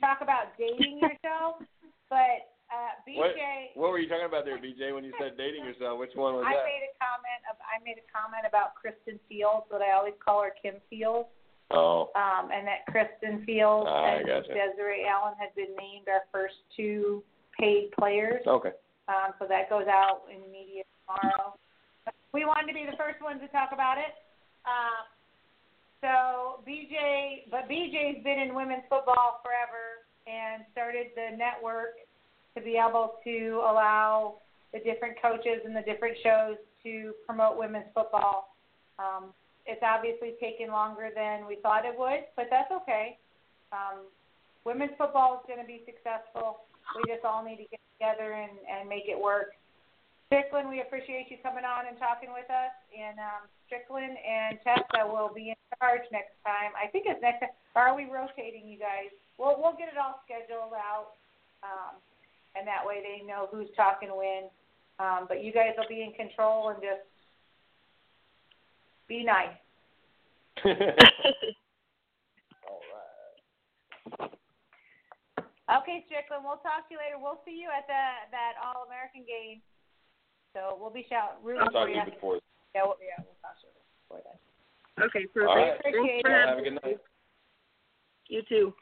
Talk about dating yourself, but uh, BJ. what were you talking about there, BJ, when you said dating yourself? Which one was I that? made a comment. Of, I made a comment about Kristen Fields, but I always call her Kim Fields, Oh, um, and that Kristen Fields Ah, and gotcha. Desiree Allen had been named our first two paid players. okay. Um, so that goes out in the media tomorrow. We wanted to be the first ones to talk about it. Um, so BJ, but BJ's been in women's football forever and started the network to be able to allow the different coaches and the different shows to promote women's football. Um, it's obviously taken longer than we thought it would, but that's okay. Um, women's football is going to be successful. We just all need to get together and, and make it work. Stricklin, we appreciate you coming on and talking with us. And um, Stricklin and Tessa will be in charge next time. I think it's next time. Are we rotating, you guys? We'll we'll get it all scheduled out, um, and that way they know who's talking when. Um, but you guys will be in control and just be nice. All right. Okay, Stricklin, we'll talk to you later. We'll see you at the that All American game. So we'll be shout rooting I'll talk for to you. you before. Yeah, we'll, yeah, we'll talk to you before then. Okay, perfect. All right. Appreciate Thanks for it. Have a good night. You too.